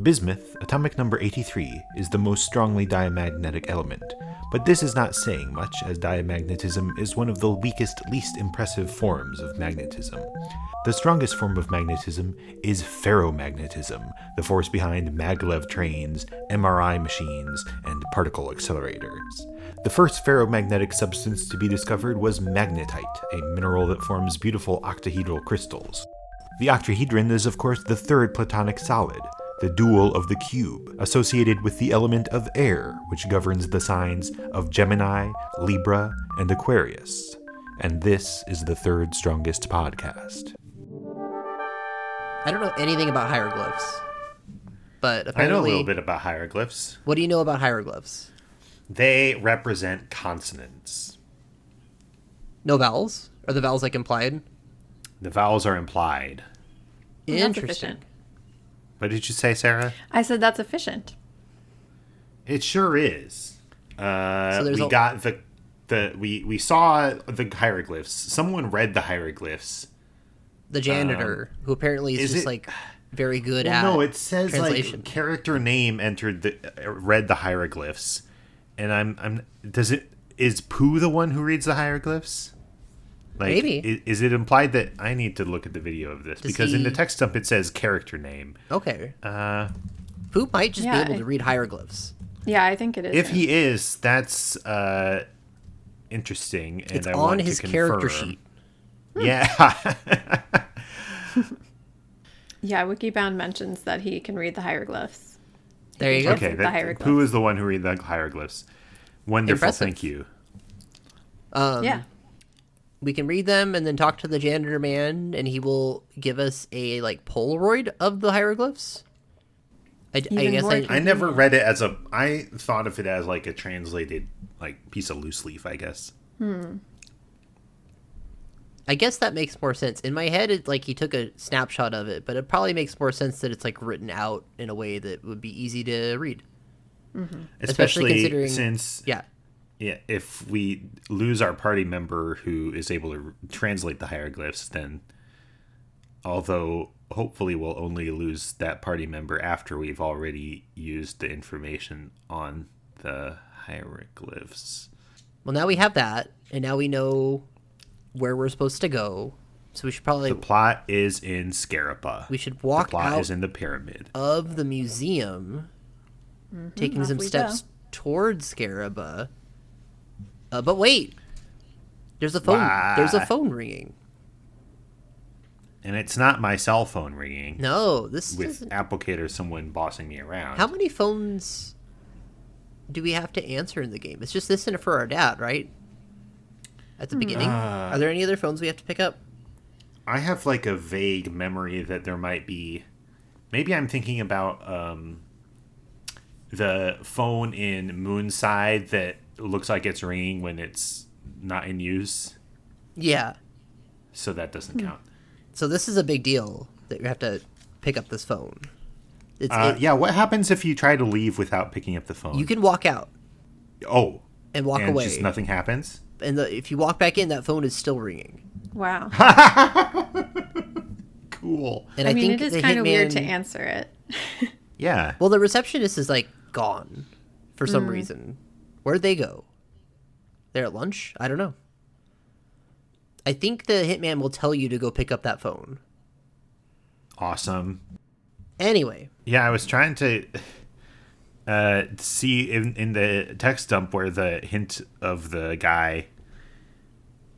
Bismuth, atomic number 83, is the most strongly diamagnetic element, but this is not saying much as diamagnetism is one of the weakest, least impressive forms of magnetism. The strongest form of magnetism is ferromagnetism, the force behind maglev trains, MRI machines, and particle accelerators. The first ferromagnetic substance to be discovered was magnetite, a mineral that forms beautiful octahedral crystals. The octahedron is, of course, the third platonic solid, the dual of the cube, associated with the element of air, which governs the signs of Gemini, Libra, and Aquarius. And this is the third strongest podcast. I don't know anything about hieroglyphs, but I know a little bit about hieroglyphs. what do you know about hieroglyphs? They represent consonants. No vowels? Are the vowels like implied? The vowels are implied. Interesting. Efficient. What did you say, Sarah? I said that's efficient. It sure is. Uh, So we a- got the the we we saw the hieroglyphs. Someone read the hieroglyphs. The janitor, who apparently is, is just it- like very good Well, at no, it says like character name entered the uh, read the hieroglyphs, and I'm I'm does it is Pooh the one who reads the hieroglyphs? Like, Maybe. i- is, it implied that I need to look at the video of this Does because in the text dump it says character name. okay. Uh, Who might just Yeah, be able I- to read hieroglyphs? Yeah, I think it is. if him. he is, that's uh, interesting, and It's I on want his to character confirm. sheet. Yeah. yeah, Wikibound mentions that he can read the hieroglyphs. There you go. okay, the that, hieroglyphs. Pooh is the one who read the hieroglyphs. Wonderful, Impressive. thank you. Um, yeah, we can read them and then talk to the janitor man, and he will give us a like Polaroid of the hieroglyphs. I, I guess more I, I never read it as a. I thought of it as like a translated like piece of loose leaf. I guess. Hmm. I guess that makes more sense. In my head, it like he took a snapshot of it, but it probably makes more sense that it's like written out in a way that would be easy to read. Mm-hmm. Especially Especially, considering- since Yeah, yeah, if we lose our party member who is able to translate the hieroglyphs, then although hopefully we'll only lose that party member after we've already used the information on the hieroglyphs. Well, now we have that, and now we know where we're supposed to go. So we should probably The plot is in Scaraba. we should walk. the plot out is in the pyramid. of the museum, mm-hmm, taking some we steps towards Scaraba. Uh, but wait, there's a phone. There's a phone ringing. And it's not my cell phone ringing. No, this with doesn't. applicator someone bossing me around. How many phones do we have to answer in the game? It's just this and for our dad, right? At the beginning, Uh, are there any other phones we have to pick up? I have like a vague memory that there might be. Maybe I'm thinking about um, the phone in Moonside that looks like it's ringing when it's not in use, Yeah. so that doesn't count. So this is a big deal that you have to pick up this phone. It's, Uh, it- yeah, what happens if you try to leave without picking up the phone? You can walk out oh, and walk and away, just nothing happens. and the, if you walk back in, that phone is still ringing. wow. Cool. And I, I, mean, think it is kind of weird to answer it. Yeah. Well, the receptionist is like gone for some Mm. reason. Where'd they go? They're at lunch? I don't know. I think the hitman will tell you to go pick up that phone. Awesome. Anyway, Yeah, I was trying to uh, see in, in the text dump where the hint of the guy.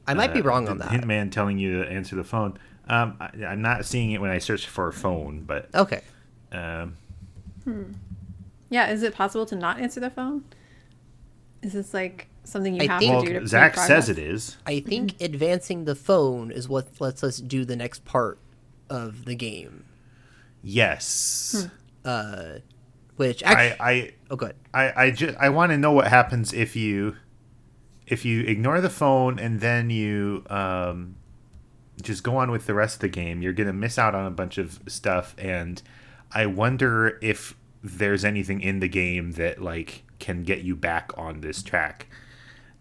I might be uh, wrong the on that. Hitman telling you to answer the phone. Um, I, I'm not seeing it when I search for a phone, but Okay. um, hmm. Yeah, is it possible to not answer the phone? Is this like something you I have think- to well, do to Zach make says it is. I think Mm-hmm. advancing the phone is what lets us do the next part of the game. Yes. Uh, which actually, I, I oh, good. I I just I want to know what happens if you if you ignore the phone and then you um just go on with the rest of the game. You're gonna miss out on a bunch of stuff, and I wonder if there's anything in the game that like can get you back on this track.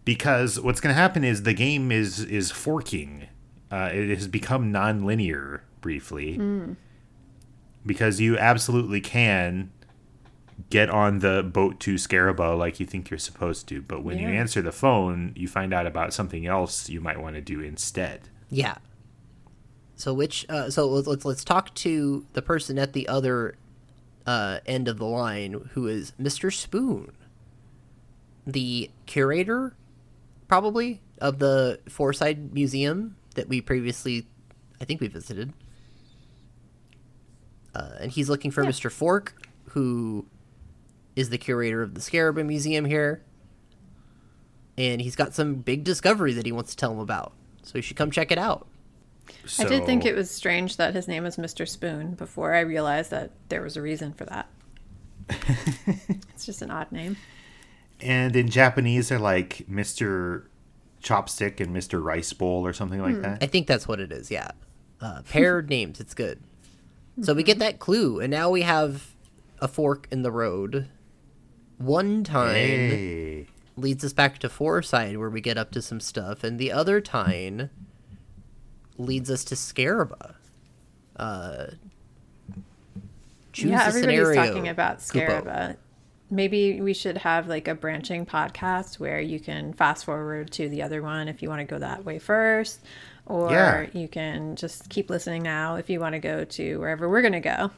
Because what's gonna happen is the game is is forking. Uh, it has become non-linear briefly. because you absolutely can get on the boat to Scaraba like you think you're supposed to, but when you answer the phone, you find out about something else you might want to do instead. Yeah. So which uh, so let's, let's let's talk to the person at the other uh, end of the line who is Mr. Spoon, the curator, probably of the Fourside Museum that we previously, I think we visited. Uh, and he's looking for Yeah. Mr. Fork, who is the curator of the Scarab Museum here. And he's got some big discovery that he wants to tell him about. So you should come check it out. I did think it was strange that his name was Mr. Spoon before I realized that there was a reason for that. it's just an odd name. And in Japanese, they're like Mr. Chopstick and Mr. Rice Bowl or something like that. I think that's what it is, yeah. Uh, paired names, it's good. So we get that clue, and now we have a fork in the road. One time Hey. leads us back to Fourside, where we get up to some stuff, and the other time leads us to Scaraba. Uh, choose yeah, everybody's scenario, talking about Kupo. Scaraba. Maybe we should have like a branching podcast where you can fast forward to the other one if you want to go that way first, or Yeah. you can just keep listening now if you want to go to wherever we're going to go.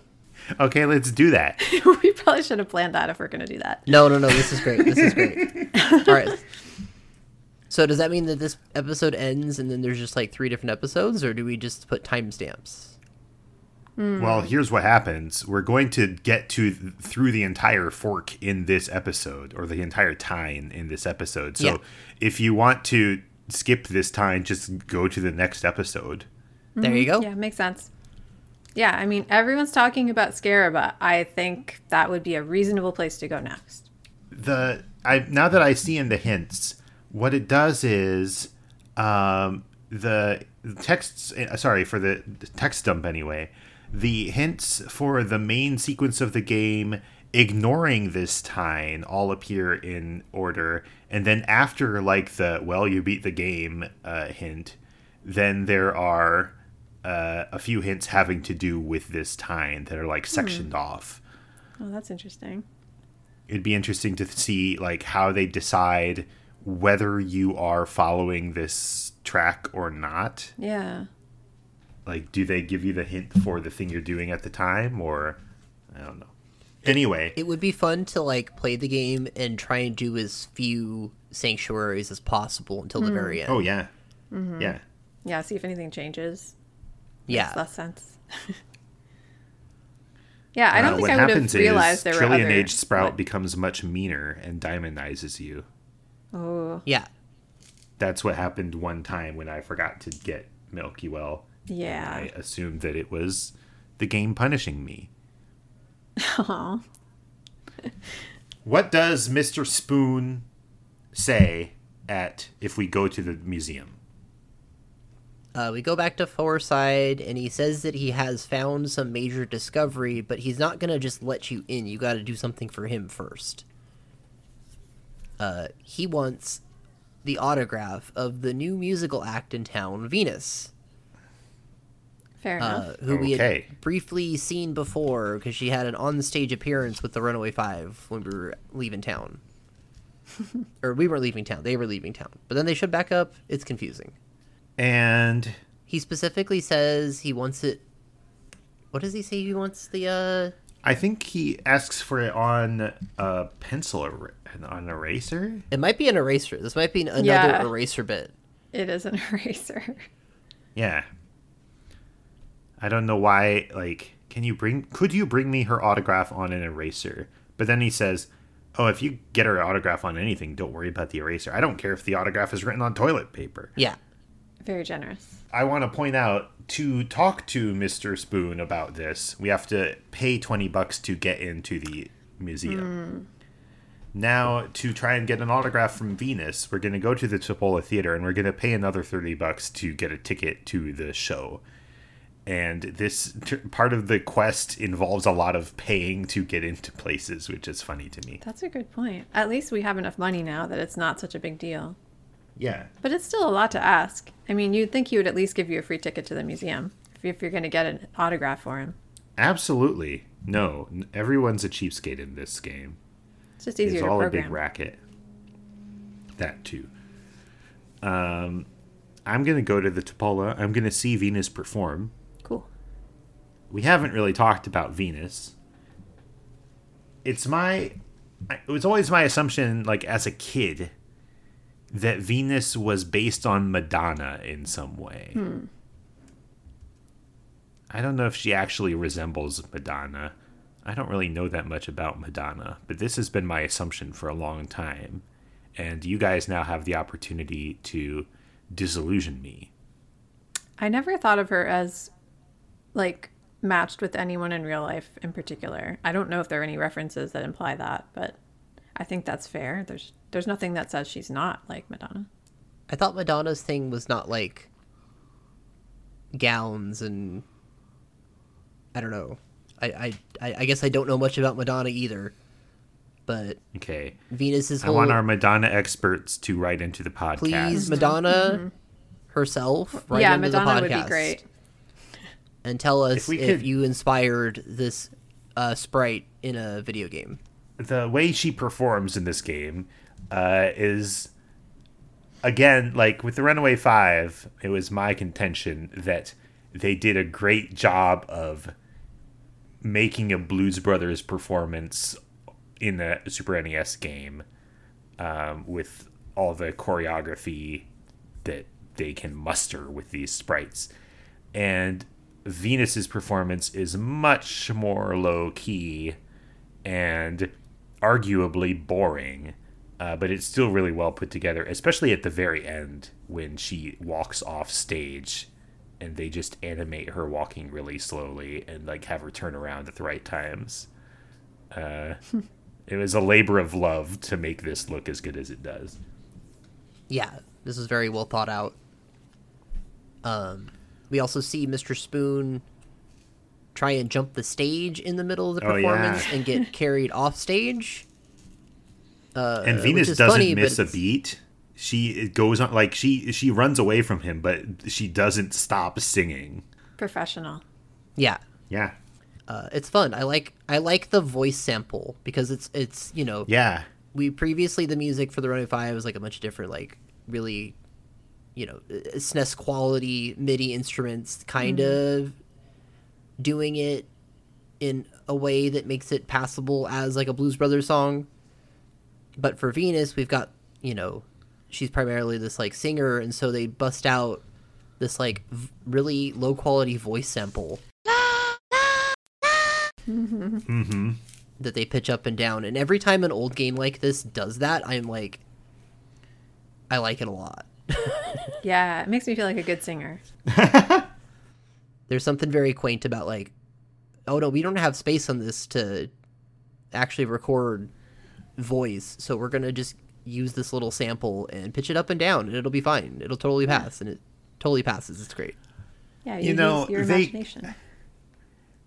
Okay, let's do that. we probably should have planned that if we're going to do that. No, no, no. This is great. This is great. All right. So does that mean that this episode ends and then there's just like three different episodes, or do we just put timestamps? Hmm. Well, here's what happens. We're going to get to th- through the entire fork in this episode, or the entire time in this episode. So Yeah. if you want to skip this time, just go to the next episode. There you go. Mm-hmm. Yeah, makes sense. Yeah, I mean, everyone's talking about Scaraba. I think that would be a reasonable place to go next. the I now that I see in the hints, what it does is um, the texts. uh, Sorry for the, the text dump anyway. The hints for the main sequence of the game, ignoring this tine, all appear in order, and then after like the well, you beat the game uh, hint, then there are uh, a few hints having to do with this tine that are like sectioned off Oh, that's interesting. it'd be interesting to see like how they decide whether you are following this track or not Yeah. like do they give you the hint for the thing you're doing at the time or i don't know anyway It would be fun to like play the game and try and do as few sanctuaries as possible until the very end. oh yeah Mm-hmm. yeah Yeah, see if anything changes. yeah. Makes less sense. yeah, I don't Uh, think what I would have happens realized is there were trillion other... age sprout what? becomes much meaner and diamondizes you Oh, Yeah. that's what happened one time when i forgot to get milky well yeah. i assumed that it was the game punishing me Aw. What does Mr. Spoon say at if we go to the museum? Uh, we go back to Fourside, and he says that he has found some major discovery, but he's not gonna just let you in. You got to do something for him first. Uh, he wants the autograph of the new musical act in town, Venus, Fair enough. uh, who we had briefly seen before because she had an on-stage appearance with the Runaway Five when we were leaving town. or we weren't leaving town; they were leaving town. But then they showed back up. It's confusing. And He specifically says he wants it. What does he say he wants the uh I think he asks for it on a pencil or an eraser. It might be an eraser. This might be another Yeah. eraser bit. It is an eraser. Yeah. I don't know why. Like, can you bring? Could you bring me her autograph on an eraser? But then he says, "Oh, if you get her autograph on anything, don't worry about the eraser. I don't care if the autograph is written on toilet paper." Yeah. Very generous. I want to point out to talk to Mr. Spoon about this, we have to pay 20 bucks to get into the museum. Mm. Now, to try and get an autograph from Venus, we're going to go to the Topolla Theater and we're going to pay another 30 bucks to get a ticket to the show. And this t- part of the quest involves a lot of paying to get into places, which is funny to me. That's a good point. At least we have enough money now that it's not such a big deal. Yeah. But it's still a lot to ask. I mean, you'd think he would at least give you a free ticket to the museum if, if you're going to get an autograph for him. Absolutely. No, everyone's a cheapskate in this game. It's just easier It's to all a big racket. That too. Um, I'm gonna go to the Topolla. I'm gonna see Venus perform. Cool. We haven't really talked about Venus. It's my. It was always my assumption, like as a kid, that Venus was based on Madonna in some way. I don't know if she actually resembles Madonna. I don't really know that much about Madonna, but this has been my assumption for a long time. And you guys now have the opportunity to disillusion me. I never thought of her as like matched with anyone in real life in particular. I don't know if there are any references that imply that, but I think that's fair. There's there's nothing that says she's not like Madonna. I thought Madonna's thing was not like gowns and I don't know. I I I I guess I don't know much about Madonna either. But Okay. Venus's I want our Madonna experts to write into the podcast. please Madonna herself right Mm-hmm. yeah, into Madonna the would be great. and tell us If we if could- you inspired this uh, sprite in a video game. the way she performs in this game uh, is again like with the runaway five it was my contention that they did a great job of making a blues brothers performance in a super nes game um, with all the choreography that they can muster with these sprites. And venus's performance is much more low key and arguably boring, uh, but it's still really well put together, especially at the very end when she walks off stage and they just animate her walking really slowly and like have her turn around at the right times. Uh, it was a labor of love to make this look as good as it does. Yeah, this is very well thought out. Um, we also see Mr. Spoon try and jump the stage in the middle of the Oh, yeah. performance and get carried off stage. Uh, and Venus doesn't funny, miss a beat. She goes on like she she runs away from him, but she doesn't stop singing. Professional. Yeah, Yeah, uh, it's fun. I like I like the voice sample because it's it's you know yeah, we previously the music for the Running Five was like a bunch of different like really you know uh, SNES quality MIDI instruments kind of doing it in a way that makes it passable as like a Blues Brothers song. But for Venus, we've got you know she's primarily this like singer, and so they bust out this like v- really low quality voice sample mm-hmm. that they pitch up and down. And every time an old game like this does that, I'm like, I like it a lot. Yeah, it makes me feel like a good singer. There's something very quaint about like, oh no, we don't have space on this to actually record voice, so we're gonna just use this little sample and pitch it up and down, and it'll be fine. It'll totally pass, and it totally passes. It's great. Yeah, You you, know, use your they- imagination.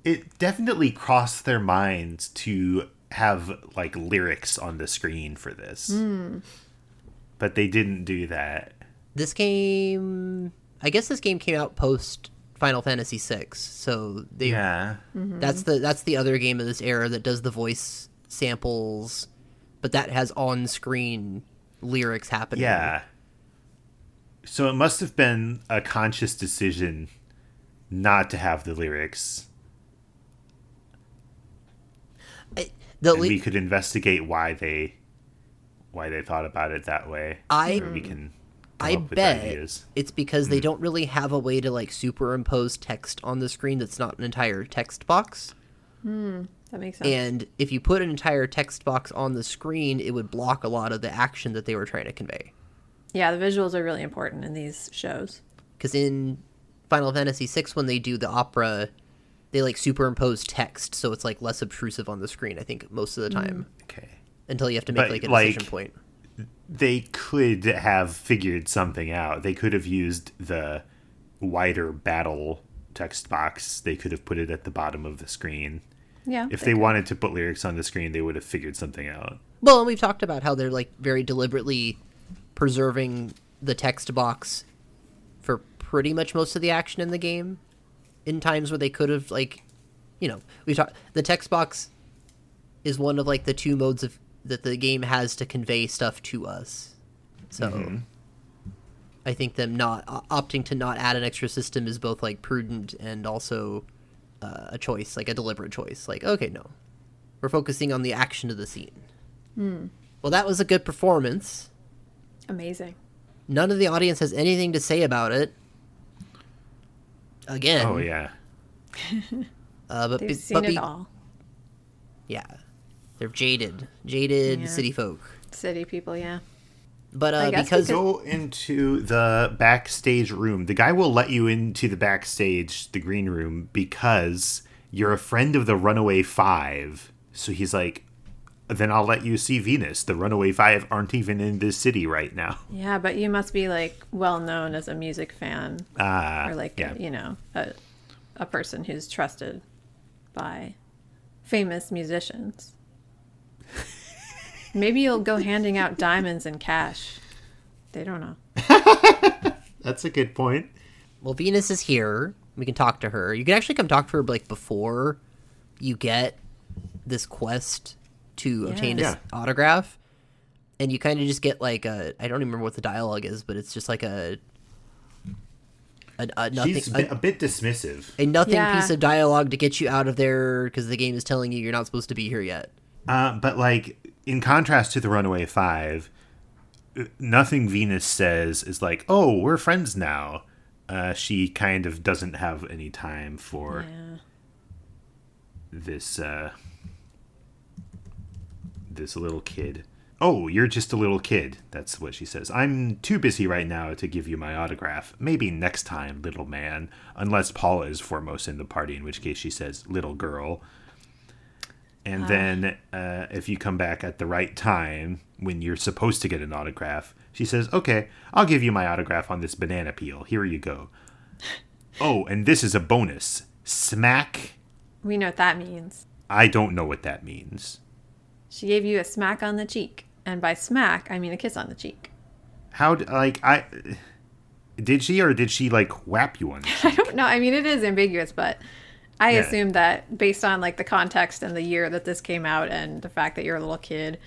it definitely crossed their minds to have like lyrics on the screen for this. Hmm. But they didn't do that. This game, I guess this game came out post Final Fantasy VI, so they Yeah. Mm-hmm. That's the that's the other game of this era that does the voice samples, but that has on screen lyrics happening. Yeah. So it must have been a conscious decision not to have the lyrics. I, the ly- we could investigate why they why they thought about it that way. I Or we can I bet ideas. it's because Hmm. they don't really have a way to like superimpose text on the screen that's not an entire text box. Hmm, that makes sense. And if you put an entire text box on the screen, it would block a lot of the action that they were trying to convey. yeah, the visuals are really important in these shows. because in Final Fantasy VI, when they do the opera, they like superimpose text, so it's like less obtrusive on the screen. I think most of the hmm. time, Okay. until you have to make But, like a like- decision point. they could have figured something out. They could have used the wider battle text box. They could have put it at the bottom of the screen. Yeah. If they wanted to put lyrics on the screen, they would have figured something out. Well, and we've talked about how they're like very deliberately preserving the text box for pretty much most of the action in the game. In times where they could have like you know, we talk the text box is one of like the two modes of that the game has to convey stuff to us. So mm-hmm. I think them not opting to not add an extra system is both like prudent and also uh, a choice, like a deliberate choice. Like, okay, no, we're focusing on the action of the scene. Well, that was a good performance. Amazing. None of the audience has anything to say about it. Again, Oh yeah. uh, but They've be- seen but it be- all. Yeah, they're jaded, jaded Yeah. city folk. City people, yeah. But uh, I guess we because could- Go into the backstage room. The guy will let you into the backstage, the green room, because you're a friend of the Runaway Five. So he's like, then I'll let you see Venus. The Runaway Five aren't even in this city right now. Yeah, but you must be like well known as a music fan Ah, or like yeah. you know a, a person who's trusted by famous musicians. Maybe you'll go handing out diamonds and cash. They don't know. That's a good point. well, Venus is here. We can talk to her. You can actually come talk to her like before you get this quest to obtain this Yeah. autograph, and you kind of just get like a I don't even remember what the dialogue is, but it's just like a a, a nothing She's a, a, a bit dismissive. a nothing Yeah. piece of dialogue to get you out of there because the game is telling you you're not supposed to be here yet. Uh, but like in contrast to the Runaway Five, nothing Venus says is like, "Oh, we're friends now." Uh, she kind of doesn't have any time for Yeah. this uh, this little kid. Oh, you're just a little kid. That's what she says. I'm too busy right now to give you my autograph. Maybe next time, little man. Unless Paula is foremost in the party, in which case she says, little girl. And then uh, if you come back at the right time when you're supposed to get an autograph, she says, okay, I'll give you my autograph on this banana peel. Here you go. Oh, and this is a bonus. Smack. We know what that means. I don't know what that means. She gave you a smack on the cheek. And by smack, I mean a kiss on the cheek. How like I did she or did she like whap you on? the I don't know. I mean, it is ambiguous, but I Yeah. assume that based on like the context and the year that this came out and the fact that you're a little kid,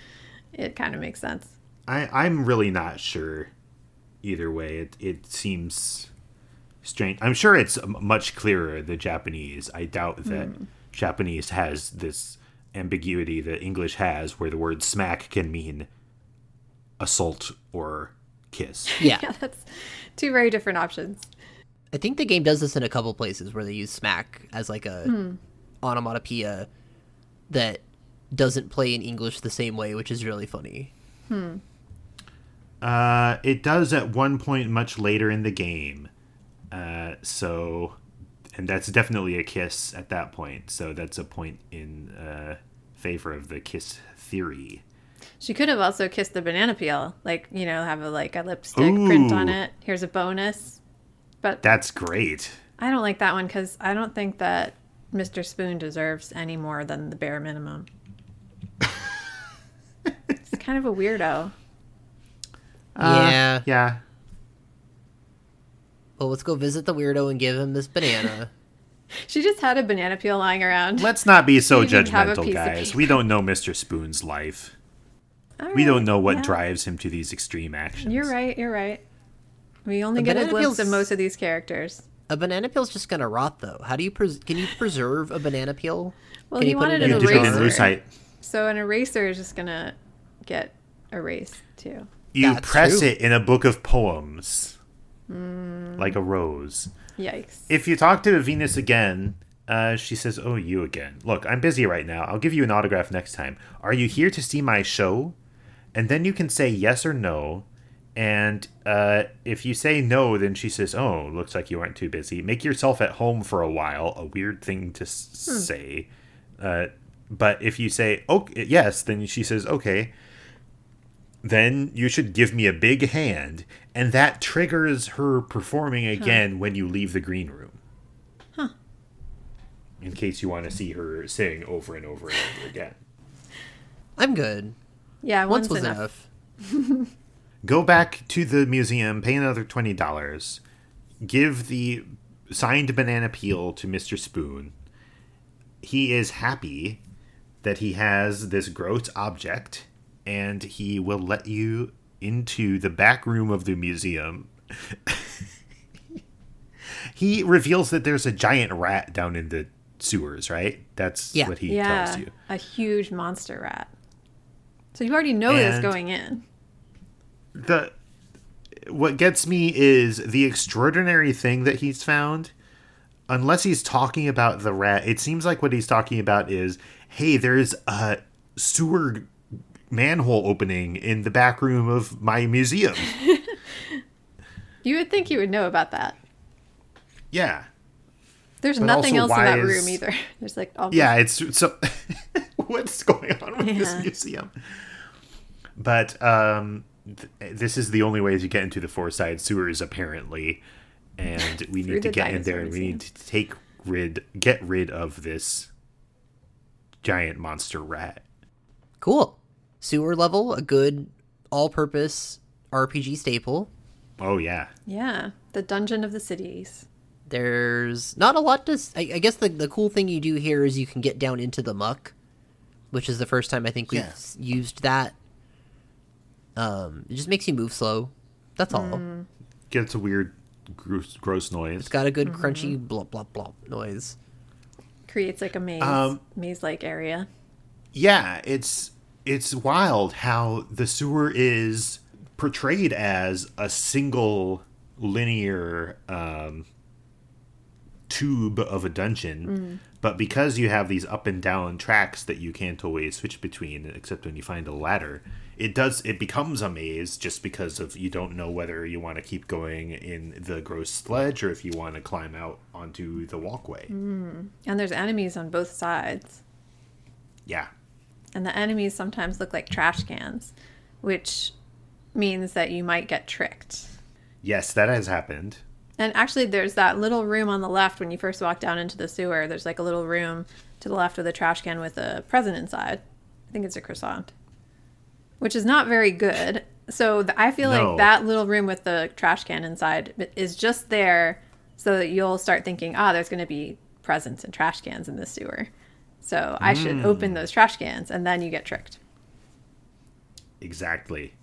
it kind of makes sense. I I'm really not sure. Either way, it it seems strange. I'm sure it's um, much clearer the Japanese. I doubt that hmm. Japanese has this ambiguity that English has, where the word smack can mean assault or kiss. Yeah, Yeah, that's two very different options. I think the game does this in a couple places where they use smack as like a onomatopoeia that doesn't play in English the same way, which is really funny. Uh, it does at one point much later in the game. Uh, so, and that's definitely a kiss at that point. So that's a point in uh, favor of the kiss theory. She could have also kissed the banana peel, like you know, have a like a lipstick print on it. Here's a bonus. But That's great. I don't like that one because I don't think that Mr. Spoon deserves any more than the bare minimum. He's kind of a weirdo. yeah. Uh, yeah. Well, let's go visit the weirdo and give him this banana. She just had a banana peel lying around. Let's not be so You didn't have a judgmental, guys. We don't know Mr. Spoon's life. All We don't know what yeah. drives him to these extreme actions. You're right. You're right. We only A get a banana glimpse peel's- of most of these characters. a banana peel's just gonna rot, though. How do you pres- can you preserve a banana peel? Well, Can he you put wanted it an in You a dip it in eraser, lucite. so an eraser is just gonna get erased too. You That's press true. it in a book of poems, like a rose. Yikes! If you talk to Venus again, uh, she says, "Oh, you again. Look, I'm busy right now. I'll give you an autograph next time. Are you here to see my show?" And then you can say yes or no. And uh, if you say no, then she says, "Oh, looks like you aren't too busy. Make yourself at home for a while." A weird thing to s- say. Uh, but if you say okay, yes, then she says, "Okay." Then you should give me a big hand, and that triggers her performing again when you leave the green room. Huh. In case you want to see her sing over and over and over again. I'm good. Yeah, Once once was enough. enough. Go back to the museum, pay another twenty dollars, give the signed banana peel to Mr. Spoon. he is happy that he has this gross object and he will let you into the back room of the museum. he reveals that there's a giant rat down in the sewers, right? That's Yeah. what he yeah, tells you. a huge monster rat. So you already know this going in. The what gets me is the extraordinary thing that he's found. Unless he's talking about the rat it seems like what he's talking about is hey there's a sewer manhole opening in the back room of my museum. You would think you would know about that. yeah. There's But nothing else in that room either. There's like all yeah it's so what's going on with this museum? But um th- this is the only way to get into the Fourside sewers apparently and we need to get in there and we need to take rid get rid of this giant monster rat Cool. Sewer level, a good all-purpose RPG staple. oh yeah Yeah, the dungeon of the cities. There's not a lot to. s- I, I guess the the cool thing you do here is you can get down into the muck, which is the first time I think we've Yeah. used that. Um, it just makes you move slow. That's all. gets a weird gross, gross noise It's got a good crunchy blop blop blop noise. Creates like a maze, Um, maze-like area. yeah it's it's wild how the sewer is portrayed as a single linear um tube of a dungeon mm. but because you have these up and down tracks that you can't always switch between except when you find a ladder it does it becomes a maze just because of you don't know whether you want to keep going in the gross sledge or if you want to climb out onto the walkway. Mm. And there's enemies on both sides. yeah. And the enemies sometimes look like trash cans, which means that you might get tricked. yes that has happened And actually, there's that little room on the left when you first walk down into the sewer. There's like a little room to the left of the trash can with a present inside. I think it's a croissant, which is not very good. So th- I feel No. like that little room with the trash can inside is just there so that you'll start thinking, ah, there's going to be presents and trash cans in this sewer. So I should open those trash cans, and then you get tricked. Exactly.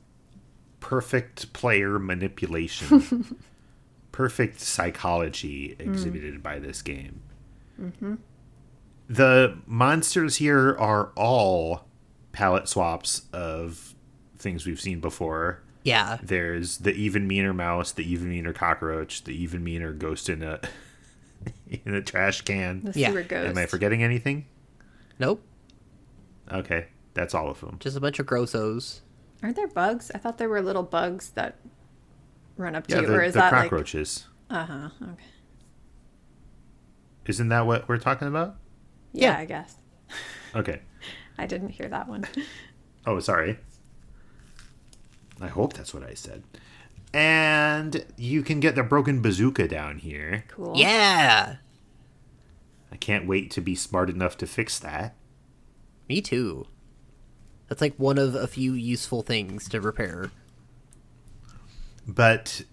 Perfect player manipulation. Perfect psychology exhibited by this game. Mm-hmm. The monsters here are all palette swaps of things we've seen before. Yeah, There's the even meaner mouse, the even meaner cockroach, the even meaner ghost in a in a trash can. The Yeah. sewer ghost. Am I forgetting anything? nope, Okay, that's all of them. just a bunch of grossos. Aren't there bugs? I thought there were little bugs that run up to Yeah, you, the, or is the that cockroaches. like? Uh huh. Okay. Isn't that what we're talking about? Yeah, Yeah. I guess. Okay. I didn't hear that one. Oh, sorry. I hope that's what I said. And you can get the broken bazooka down here. Cool. Yeah, I can't wait to be smart enough to fix that. me too. That's like one of a few useful things to repair. But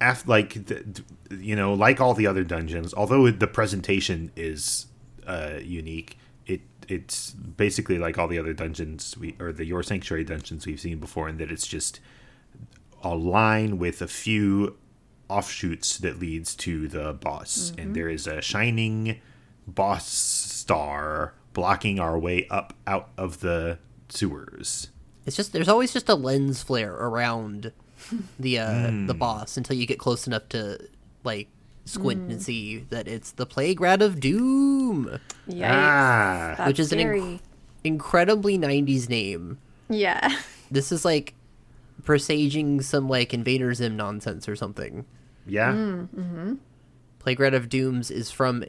after, like, the, you know, like all the other dungeons, although the presentation is uh, unique, it it's basically like all the other dungeons we or the Your Sanctuary dungeons we've seen before, in that it's just a line with a few offshoots that leads to the boss, and there is a shining boss star blocking our way up out of the sewers. It's just there's always just a lens flare around the uh Hmm. the boss until you get close enough to like squint and see that it's the Plague Rat of Doom. Yikes. Ah. Which is an inc- incredibly Incredibly 90s name. Yeah. This is like presaging some like Invader Zim nonsense or something. Yeah. Plague Rat of Dooms is from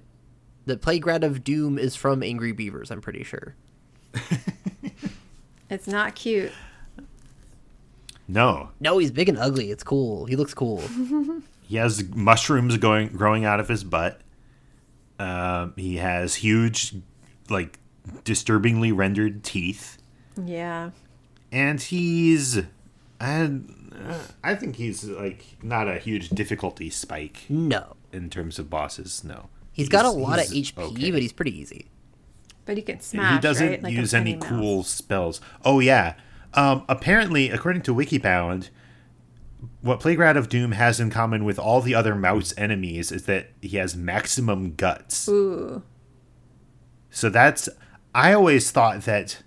the Plague Rat of Doom is from Angry Beavers, I'm pretty sure. It's not cute. No, No, he's big and ugly. It's cool. He looks cool. He has mushrooms going growing out of his butt. Um, he has huge, like disturbingly rendered teeth, Yeah. and he's, and uh, I think he's like not a huge difficulty spike no. in terms of bosses. No, He's got a lot of he's HP, okay. but he's pretty easy. But he can smash. he doesn't right? Like a use any Minnie Mouse. cool spells. Oh yeah. Um, apparently, according to WikiBound, what Plague Rat of Doom has in common with all the other mouse enemies is that he has maximum guts. Ooh. So that's I always thought that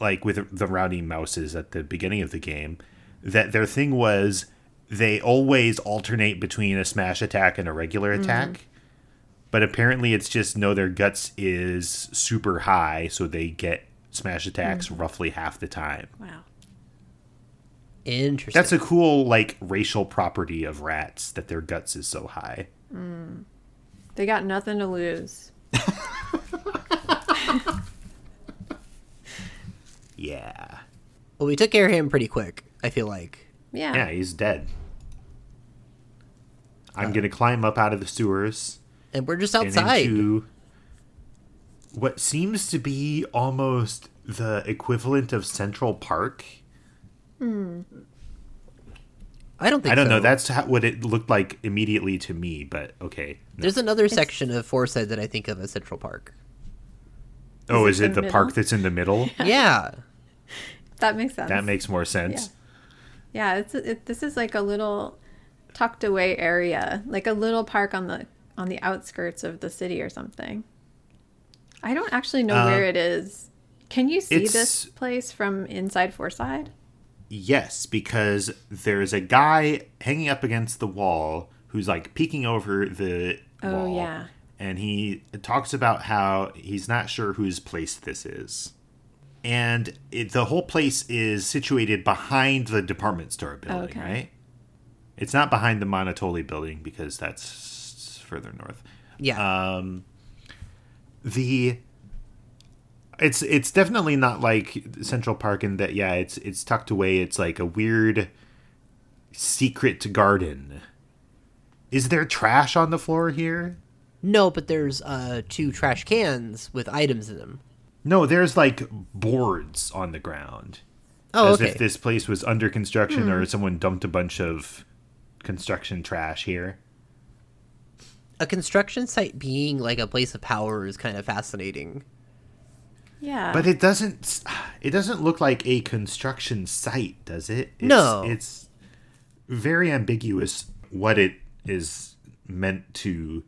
like with the rowdy mouses at the beginning of the game that their thing was they always alternate between a smash attack and a regular attack. But apparently it's just no their guts is super high so they get smash attacks hmm. roughly half the time. Wow. Interesting. That's a cool like racial property of rats that their guts is so high. Hmm. They got nothing to lose. Yeah. well, we took care of him pretty quick. I feel like. Yeah. Yeah, he's dead. I'm uh. gonna climb up out of the sewers. And we're just and outside. into what seems to be almost the equivalent of Central Park. Hmm. I don't think I don't so. know. That's how, what it looked like immediately to me, but okay. No. There's another section of Fourside that I think of as Central Park. oh, it is it the the park that's in the middle? yeah. That makes sense. that makes more sense. Yeah, it's it, this is like a little tucked away area, like a little park on the on the outskirts of the city or something. I don't actually know Uh, where it is. Can you see this place from inside Fourside? Yes, because there's a guy hanging up against the wall who's like peeking over the Oh, wall. yeah. And he talks about how he's not sure whose place this is. And it, the whole place is situated behind the department store building, Okay. right? It's not behind the Monotoli building because that's further north. Yeah. Um, the it's it's definitely not like Central Park in that yeah it's it's tucked away. It's like a weird secret garden. Is there trash on the floor here? no, but there's uh two trash cans with items in them. No, there's like boards on the ground. Oh, as okay. Hmm. if this place was under construction or someone dumped a bunch of construction trash here. A construction site being like a place of power is kind of fascinating. Yeah. But it doesn't it doesn't look like a construction site, does it? It's, No. It's very ambiguous what it is meant to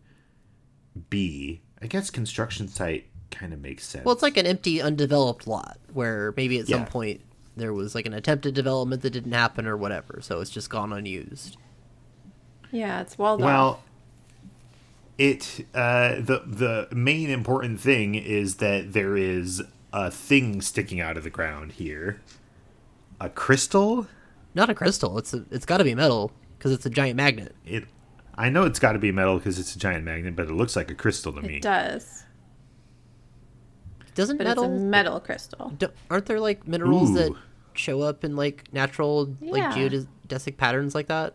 be. I guess construction site kind of makes sense. Well, it's like an empty, undeveloped lot where maybe at some point there was like an attempted development that didn't happen or whatever, so it's just gone unused. yeah, it's walled off. Well, it uh, the the main important thing is that there is a thing sticking out of the ground here. A crystal? Not a crystal. It's a, it's got to be metal because it's a giant magnet. It I know it's got to be metal because it's a giant magnet, but it looks like a crystal to me. It does. Doesn't But metal? it's a metal crystal. do- aren't there like minerals that show up in like natural like geodesic patterns like that?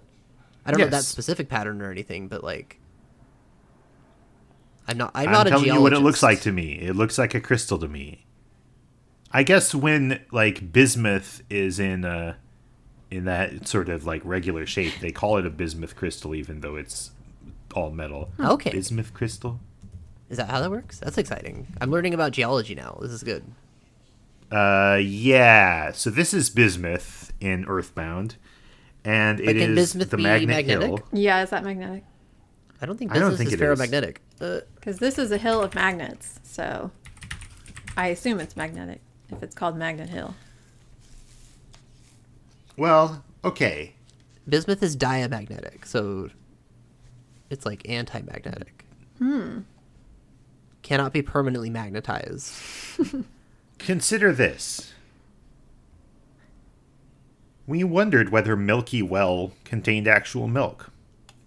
I don't know that specific pattern or anything, but like I'm not I'm I'm, not a telling geologist. you what it looks like to me. It looks like a crystal to me. I guess when like bismuth is in uh in that sort of like regular shape, they call it a bismuth crystal, even though it's all metal. Okay. bismuth crystal. Is that how that works? That's exciting. I'm learning about geology now. This is good. Uh, yeah. So this is bismuth in Earthbound, and But it can is bismuth the be magnet magnetic? hill. Yeah, is that magnetic? I don't think I don't business think is it is. ferromagnetic. Uh, Because this is a hill of magnets, so I assume it's magnetic if it's called Magnet Hill. Well, okay. bismuth is diamagnetic, so it's like anti-magnetic. Hmm. Cannot be permanently magnetized. Consider this. We wondered whether Milky Well contained actual milk.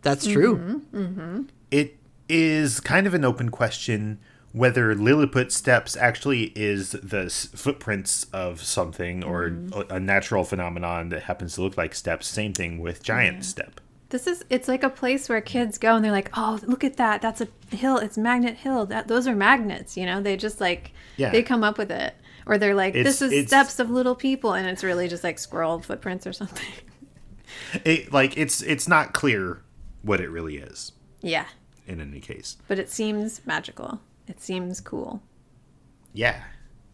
That's true. Mm-hmm. Mm-hmm. It is kind of an open question whether Lilliput Steps actually is the s- footprints of something or mm-hmm. a- a natural phenomenon that happens to look like steps. Same thing with Giant Step. This is it's like a place where kids go and they're like, "Oh, look at that. That's a hill. It's Magnet Hill. That those are magnets, you know? They just like Yeah. they come up with it." Or they're like, It's- "This is it's- steps of little people." And it's really just like squirrel footprints or something. It, like it's it's not clear what it really is yeah. in any case. But it seems magical. It seems cool. Yeah.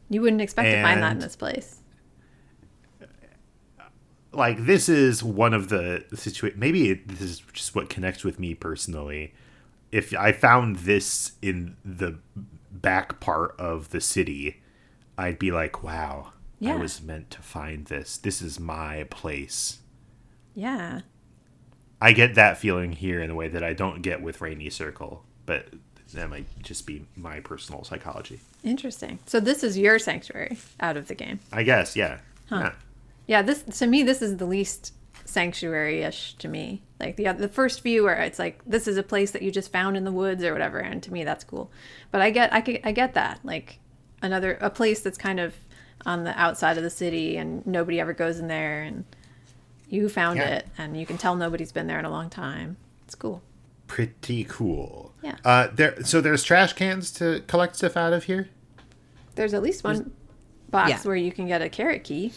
You wouldn't expect to find that in this place. like this is one of the situation maybe it, this is just what connects with me personally if i found this in the back part of the city i'd be like wow i was meant to find this this is my place Yeah. I get that feeling here in a way that i don't get with rainy circle but that might just be my personal psychology Interesting. So this is your sanctuary out of the game. i guess yeah yeah Yeah, this to me this is the least sanctuary-ish to me. Like the the first view where it's like this is a place that you just found in the woods or whatever, and to me that's cool. But I get I get, I get that like another a place that's kind of on the outside of the city and nobody ever goes in there and you found Yeah. it and you can tell nobody's been there in a long time. It's cool. pretty cool Yeah. uh there so there's trash cans to collect stuff out of here There's at least one box Yeah. where you can get a carrot key.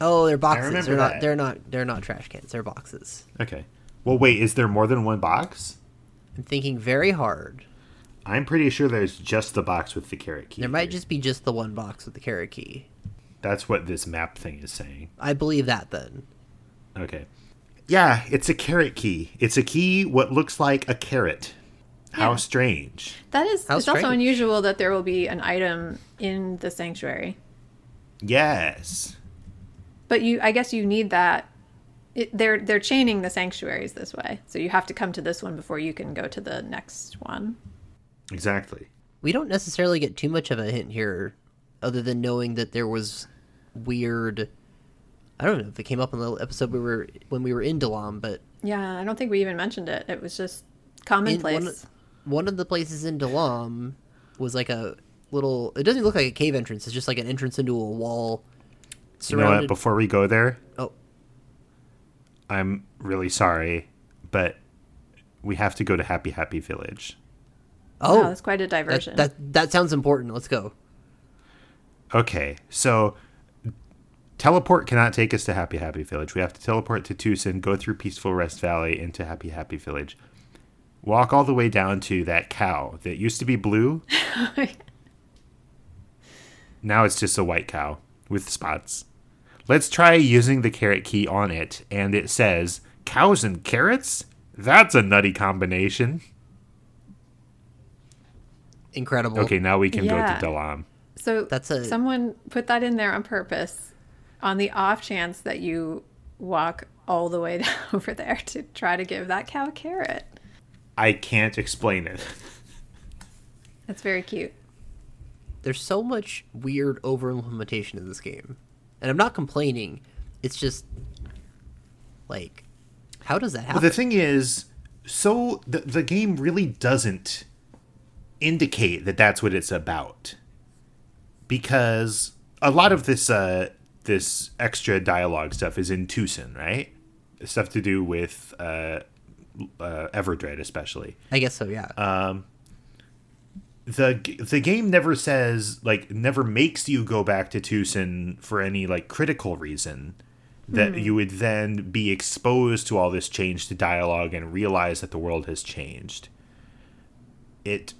Oh, they're boxes. remember They're not. that. They're not. They're not trash cans. They're boxes. Okay. Well, wait, is there more than one box? I'm thinking very hard. I'm pretty sure there's just the box with the carrot key. There might here. just be just the one box with the carrot key. That's what this map thing is saying. I believe that then. Okay. Yeah, it's a carrot key. It's a key what looks like a carrot. How Yeah. strange. That is How it's also unusual that there will be an item in the sanctuary. Yes. But you, I guess you need that. It, they're they're chaining the sanctuaries this way, so you have to come to this one before you can go to the next one. Exactly. We don't necessarily get too much of a hint here, other than knowing that there was weird. I don't know if it came up in the episode we were when we were in Dalaam, but Yeah, I don't think we even mentioned it. It was just commonplace. one, one of the places in Dalaam was like a little. It doesn't look like a cave entrance. It's just like an entrance into a wall. You know what? Before we go there, oh, I'm really sorry, but we have to go to Happy Happy Village. oh, wow, that's quite a that, diversion. that that sounds important. Let's go. Okay, so teleport cannot take us to Happy Happy Village. We have to teleport to Twoson, go through Peaceful Rest Valley into Happy Happy Village. Walk all the way down to that cow that used to be blue. now it's just a white cow with spots. Let's try using the carrot key on it, and it says cows and carrots? That's a nutty combination. Incredible. Okay, now we can Yeah. go to Dalaam. so That's a- someone put that in there on purpose, on the off chance that you walk all the way down over there to try to give that cow a carrot. I can't explain it. That's very cute. There's so much weird over implementation in this game. And I'm not complaining. It's just like how does that Well, happen? the thing is, so the, the game really doesn't indicate that that's what it's about, because a lot of this uh, this extra dialogue stuff is in Twoson, right? Stuff to do with uh, uh, Everdred, especially. I guess so, yeah. the the game never says like never makes you go back to Twoson for any like critical reason that you would then be exposed to all this change to dialogue and realize that the world has changed. It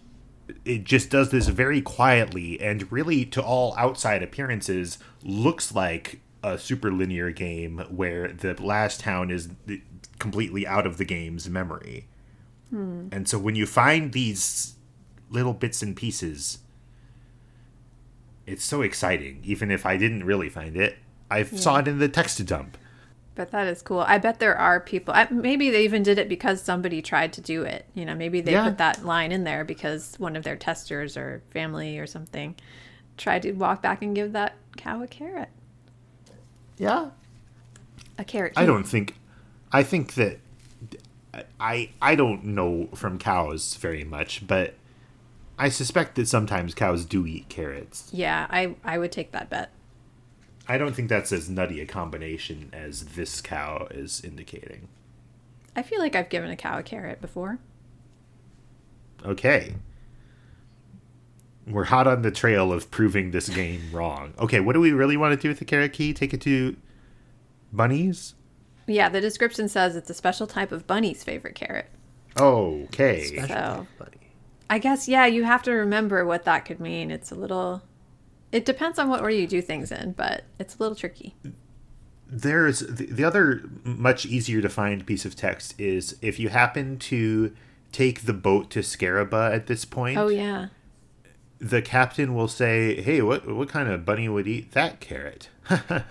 it just does this very quietly and really to all outside appearances looks like a super linear game where the last town is completely out of the game's memory. Hmm. And so when you find these little bits and pieces, it's so exciting. Even if I didn't really find it, I saw it in the text dump. But that is cool. I bet there are people. I, maybe they even did it because somebody tried to do it. You know, maybe they Yeah. put that line in there because one of their testers or family or something tried to walk back and give that cow a carrot. Yeah. A carrot. I don't think. I think that. I I don't know from cows very much, but I suspect that sometimes cows do eat carrots. Yeah, I I would take that bet. I don't think that's as nutty a combination as this cow is indicating. I feel like I've given a cow a carrot before. Okay. We're hot on the trail of proving this game wrong. Okay, what do we really want to do with the carrot key? Take it to bunnies? Yeah, the description says it's a special type of bunny's favorite carrot. Okay. Special So- buddy. I guess yeah, you have to remember what that could mean. It's a little It depends on what order you do things in, but it's a little tricky. there's the, the other much easier to find piece of text is if you happen to take the boat to Scaraba at this point, Oh yeah. the captain will say, "Hey, what what kind of bunny would eat that carrot?"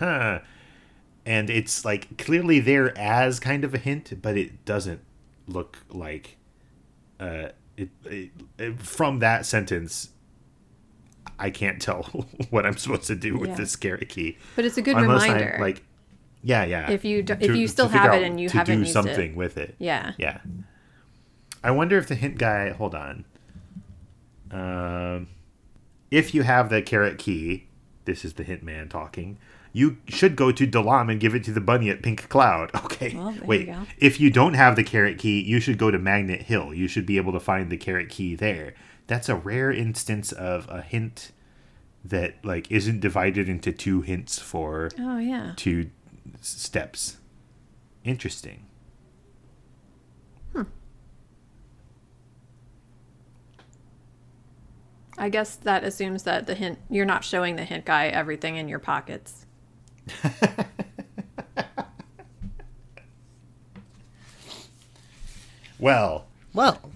and it's like clearly there as kind of a hint, but it doesn't look like uh it, it, it from that sentence I can't tell what I'm supposed to do with Yeah. this carrot key. But it's a good Unless reminder. like yeah, yeah. If you do- if To- you still have it and you haven't do used it. something with it. yeah. Yeah. I wonder if the hint guy. Hold on. Um, if you have the carrot key, this is the hint man talking. You should go to Dalaam and give it to the bunny at Pink Cloud. Okay. Well, there you Wait. If you don't have the carrot key, you should go to Magnet Hill. You should be able to find the carrot key there. That's a rare instance of a hint that like isn't divided into two hints for Oh yeah. two steps. Interesting. Hmm. I guess that assumes that the hint you're not showing the hint guy everything in your pockets. Well, Well,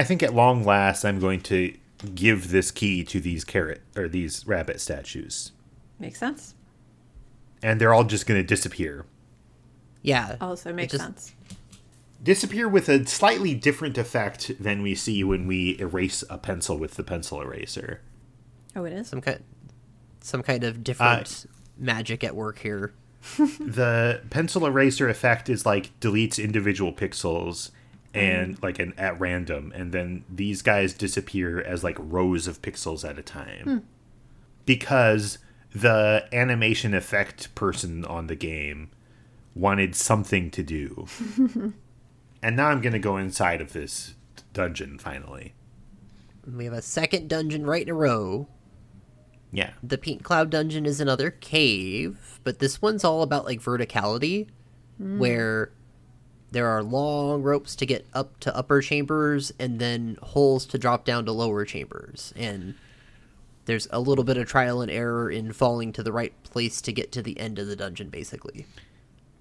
I think at long last I'm going to give this key to these carrot or these rabbit statues. Makes sense. And they're all just going to disappear. yeah. Also makes just- sense. Disappear with a slightly different effect than we see when we erase a pencil with the pencil eraser. Oh, it is. Some kind, some kind of uh, different magic at work here. the pencil eraser effect is like deletes individual pixels Mm-hmm. and like an at random and then these guys disappear as like rows of pixels at a time. Hmm. Because the animation effect person on the game wanted something to do. And now i'm going to go inside of this dungeon finally. We have a second dungeon right in a row. yeah. The Pink Cloud dungeon is another cave, but this one's all about like verticality, hmm. where there are long ropes to get up to upper chambers and then holes to drop down to lower chambers. And there's a little bit of trial and error in falling to the right place to get to the end of the dungeon, basically.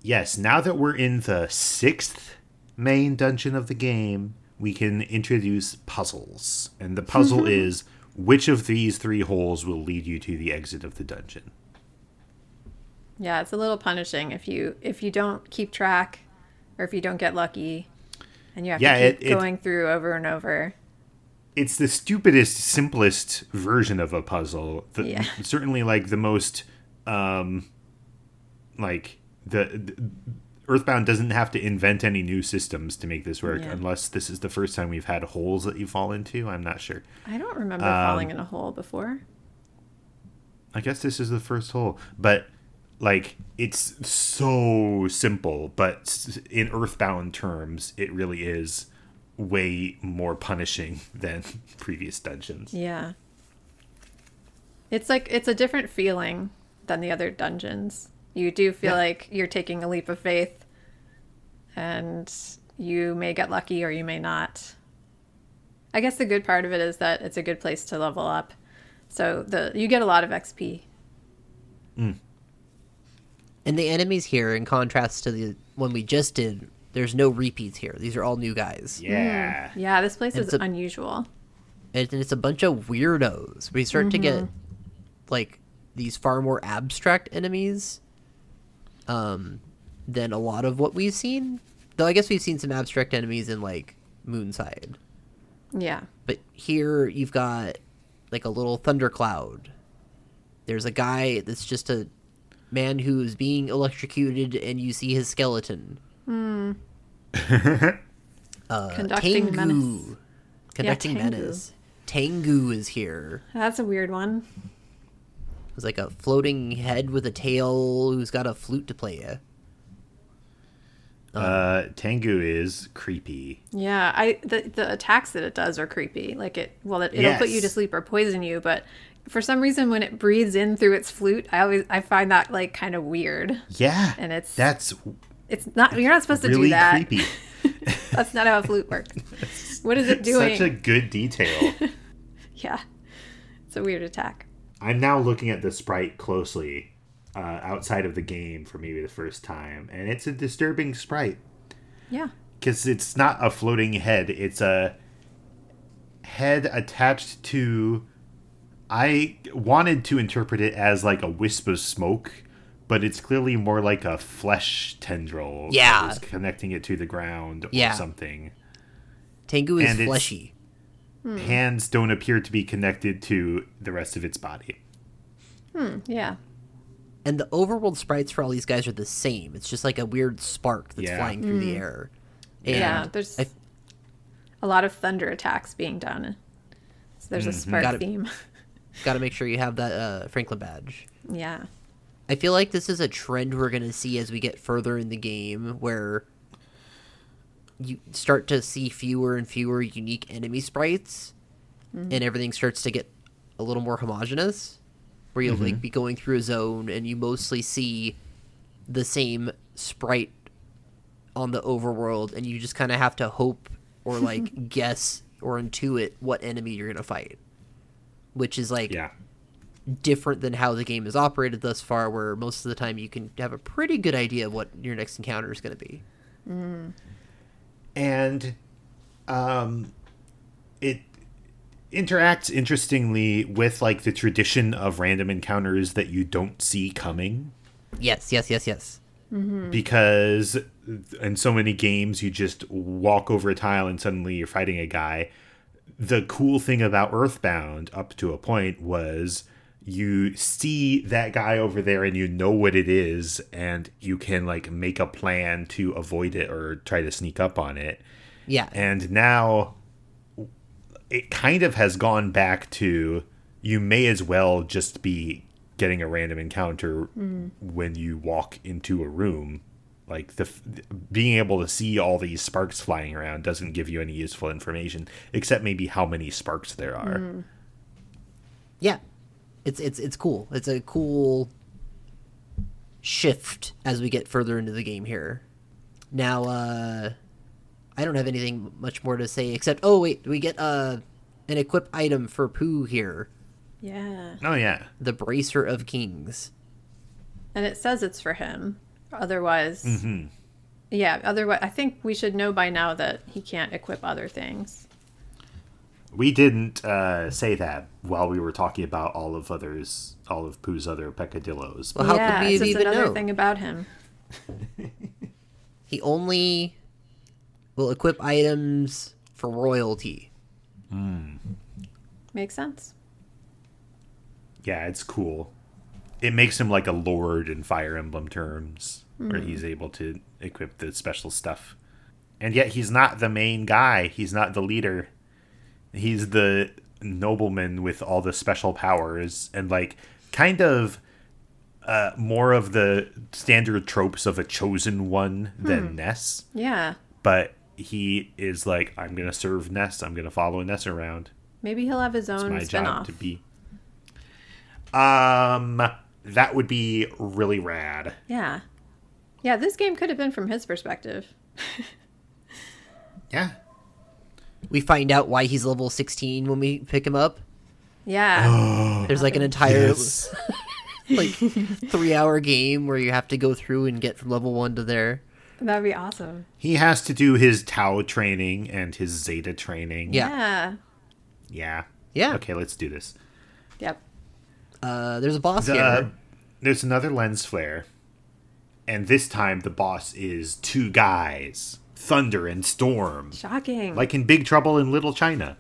Yes, now that we're in the sixth main dungeon of the game, we can introduce puzzles. And the puzzle mm-hmm. is which of these three holes will lead you to the exit of the dungeon? Yeah, it's a little punishing if you if you don't keep track or if you don't get lucky and you have Yeah, to keep it- it- going through over and over. It's the stupidest, simplest version of a puzzle. The, Yeah. Certainly, like the most, um, like the, the Earthbound doesn't have to invent any new systems to make this work, Yeah. unless this is the first time we've had holes that you fall into. I'm not sure. I don't remember Um, falling in a hole before. I guess this is the first hole, but like it's so simple, but in Earthbound terms, it really is way more punishing than previous dungeons. Yeah. It's like it's a different feeling than the other dungeons. You do feel Yeah. like you're taking a leap of faith and you may get lucky or you may not. I guess the good part of it is that it's a good place to level up. So the you get a lot of XP. Mm. And the enemies here, in contrast to the one we just did, there's no repeats here. These are all new guys. Yeah. Yeah, this place And is a- unusual. and it's a bunch of weirdos. We start to get like these far more abstract enemies um, than a lot of what we've seen. Though I guess we've seen some abstract enemies in like Moonside, Yeah. but here you've got like a little thundercloud. There's a guy that's just a man who's being electrocuted, and you see his skeleton. Uh, Conducting Tangoo. menace. Conducting Tangoo. menace. Tangoo is here. That's a weird one. It's like a floating head with a tail who's got a flute to play it. Uh, Tangoo is creepy. Yeah, I the the attacks that it does are creepy. Like it, well, it, it'll put you to sleep or poison you, but for some reason, when it breathes in through its flute, I always I find that like kind of weird. Yeah, And it's- that's It's not you're not supposed to do that. creepy. That's not how a flute works. what is it doing? Such a good detail. Yeah, It's a weird attack. I'm now looking at the sprite closely uh, outside of the game for maybe the first time, and it's a disturbing sprite Yeah. because it's not a floating head; it's a head attached to. I wanted to interpret it as like a wisp of smoke, but it's clearly more like a flesh tendril. Yeah. is connecting it to the ground or Yeah. something. Tangoo is And it's- fleshy. Hmm. Hands don't appear to be connected to the rest of its body. Hmm. Yeah. And the overworld sprites for all these guys are the same. It's just like a weird spark that's Yeah. flying through the hmm. air. And yeah. There's I- a lot of thunder attacks being done. So there's a mm-hmm. spark Got it. theme. got to make sure you have that uh, Franklin badge. yeah. I feel like this is a trend we're going to see as we get further in the game where you start to see fewer and fewer unique enemy sprites and everything starts to get a little more homogenous where you'll like be going through a zone and you mostly see the same sprite on the overworld and you just kind of have to hope or like guess or intuit what enemy you're going to fight which is like Yeah. different than how the game is operated thus far, where most of the time you can have a pretty good idea of what your next encounter is going to be. and um, it interacts interestingly with like the tradition of random encounters that you don't see coming Yes, yes, yes, yes. because in so many games you just walk over a tile and suddenly you're fighting a guy the cool thing about earthbound up to a point was you see that guy over there and you know what it is and you can like make a plan to avoid it or try to sneak up on it. Yeah, and now it kind of has gone back to you may as well just be getting a random encounter mm. when you walk into a room like the being able to see all these sparks flying around doesn't give you any useful information except maybe how many sparks there are yeah. It's it's it's cool. It's a cool shift as we get further into the game here. Now, uh I don't have anything much more to say except oh wait, we get uh an equip item for Poo here, Yeah. oh yeah the Bracer of Kings. And it says it's for him. Otherwise, yeah. Otherwise, I think we should know by now that he can't equip other things. we didn't uh, say that while we were talking about all of others all of Poo's other peccadillos Well, how yeah, could we it's just even another know? thing about him. He only will equip items for royalty. Makes sense. yeah, it's cool. It makes him like a lord in Fire Emblem terms, where he's able to equip the special stuff. And yet he's not the main guy. He's not the leader. He's the nobleman with all the special powers and like kind of uh, more of the standard tropes of a chosen one than Ness. Yeah. But he is like, I'm gonna serve Ness. I'm gonna follow Ness around. Maybe he'll have his It's own my spin-off. to be. Um, that would be really rad. Yeah. Yeah, this game could have been from his perspective. Yeah. We find out why he's level 16 when we pick him up. Yeah. There's like an entire Yes. like 3-hour game where you have to go through and get from level 1 to there. That'd be awesome. he has to do his Tau training and his Zeta training. Yeah. Yeah. Yeah. Yeah. Okay, let's do this. Yep. Uh, there's a boss The- here. There's another lens flare, and this time the boss is two guys, Thunder and Storm, Shocking. like in Big Trouble in Little China.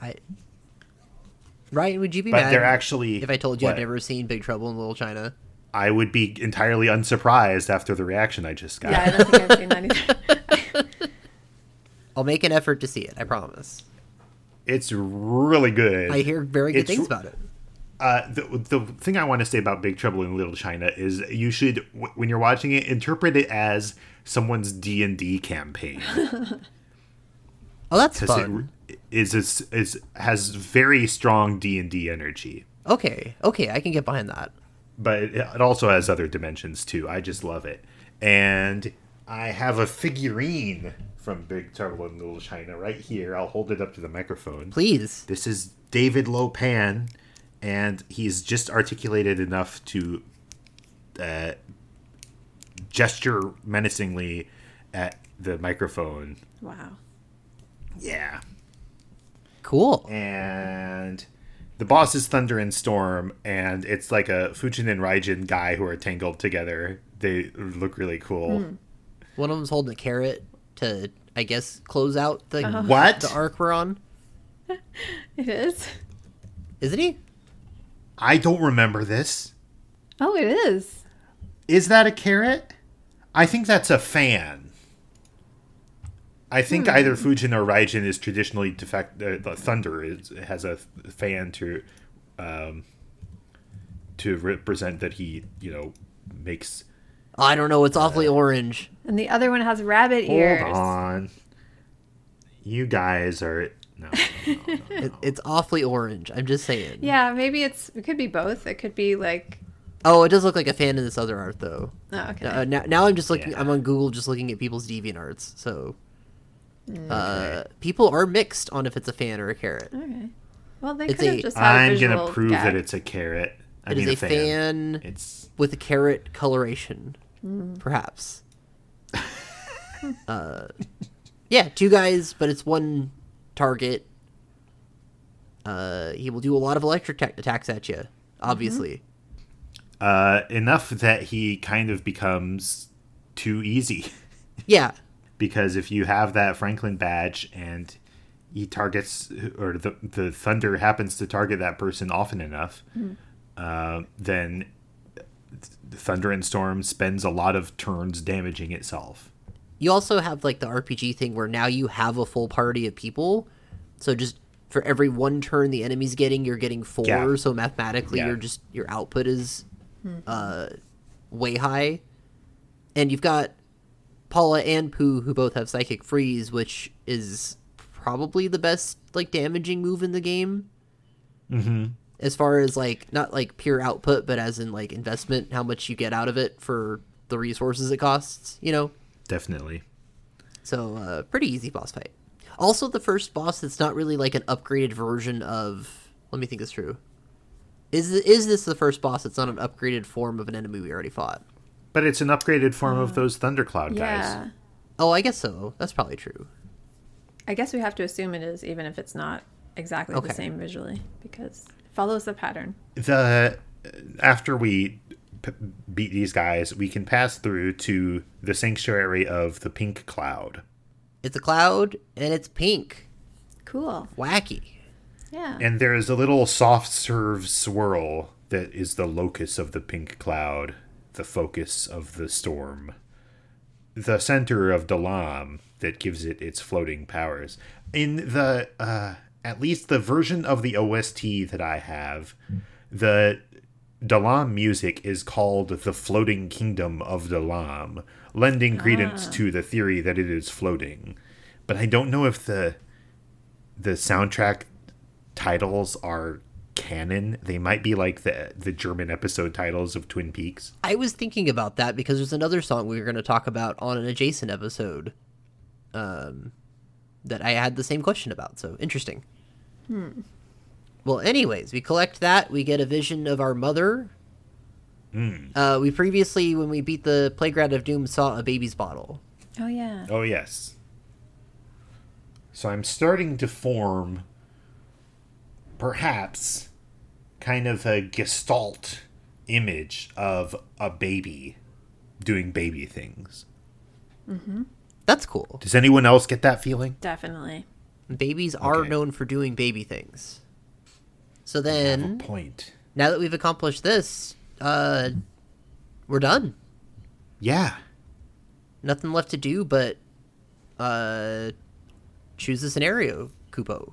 I Ryan, would you be But mad they're actually. if I told you I've what? never seen Big Trouble in Little China? I would be entirely unsurprised after the reaction I just got. yeah, I don't think I've seen that either. I'll make an effort to see it. I promise. It's really good. I hear very good It's- things about it. Uh, the, the thing I want to say about Big Trouble in Little China is you should, w- when you're watching it, interpret it as someone's D and D campaign Oh, that's fun. it is, is is has very strong D and D energy, Okay, okay, I can get behind that. but it, it also has other dimensions too. I just love it, and I have a figurine from Big Trouble in Little China right here. I'll hold it up to the microphone. Please. This is David Lo Pan, and he's just articulated enough to uh, gesture menacingly at the microphone. Wow. Yeah. Cool. And the boss is Thunder and Storm, and it's like a Fujin and Raijin guy who are tangled together. They look really cool. One of them's holding a carrot to, I guess, close out the What? the arc we're on. It is. Isn't he? I don't remember this. Oh, it is. Is that a carrot? I think that's a fan. I think either Fujin or Raijin is traditionally defect. Uh, the Thunder is has a fan to, um, to represent that he you know makes. I don't know. It's awfully orange. And the other one has rabbit ears. Hold on, you guys are no. no, no, no. It, it's awfully orange. I'm just saying. Yeah, maybe it's it could be both. It could be like Oh, it does look like a fan in this other art though. oh, okay. Uh, now, now I'm just looking. Yeah. I'm on Google, just looking at people's deviant arts. So, uh, people are mixed on if it's a fan or a carrot. okay. Well, they It's could have a- just had a I'm visual gonna prove gag. that it's a carrot. I It mean is a a fan. fan It's with a carrot coloration, perhaps. uh, yeah, two guys, but it's one target. Uh, he will do a lot of electric ta- attacks at you, obviously. uh, enough that he kind of becomes too easy. Yeah, because if you have that Franklin badge and he targets or the the thunder happens to target that person often enough, uh, then Thunder and Storm spends a lot of turns damaging itself. you also have like the RPG thing where now you have a full party of people, so just for every one turn the enemy's getting, you're getting four. Yeah. So mathematically, Yeah. you're just your output is uh, way high, and you've got Paula and Poo who both have Psychic Freeze, which is probably the best like damaging move in the game. Mm-hmm. As far as like not like pure output, but as in like investment, how much you get out of it for the resources it costs. You know. Definitely. So, uh, pretty easy boss fight. Also, the first boss that's not really like an upgraded version of. Let me think this through. Is is this the first boss that's not an upgraded form of an enemy we already fought? But it's an upgraded form of those Thundercloud guys. Oh, I guess so. That's probably true. I guess we have to assume it is, even if it's not exactly Okay. the same visually, because it follows the pattern. The after we p- beat these guys, we can pass through to the sanctuary of the Pink Cloud. It's a cloud and it's pink. Cool. Wacky. Yeah. And there is a little soft serve swirl that is the locus of the pink cloud, the focus of the storm, the center of Dalaam that gives it its floating powers. In the, uh, at least the version of the OST that I have, the Dalaam music is called the Floating Kingdom of Dalaam, lending credence to the theory that it is floating. But I don't know if the the soundtrack titles are canon. They might be like the the German episode titles of Twin Peaks. I was thinking about that because there's another song we were going to talk about on an adjacent episode. Um, that I had the same question about. So interesting. Hmm. Well, anyways, we collect that. We get a vision of our mother. Hmm. Uh, we previously, when we beat the Plague Rat of Doom, saw a baby's bottle. oh yeah. Oh yes. So I'm starting to form perhaps kind of a gestalt image of a baby doing baby things. Mm-hmm. That's cool. Does anyone else get that feeling? Definitely. Babies are Okay. known for doing baby things. So I have a then, point. now that we've accomplished this, uh, we're done. Yeah. Nothing left to do but uh, choose a scenario, Kupo.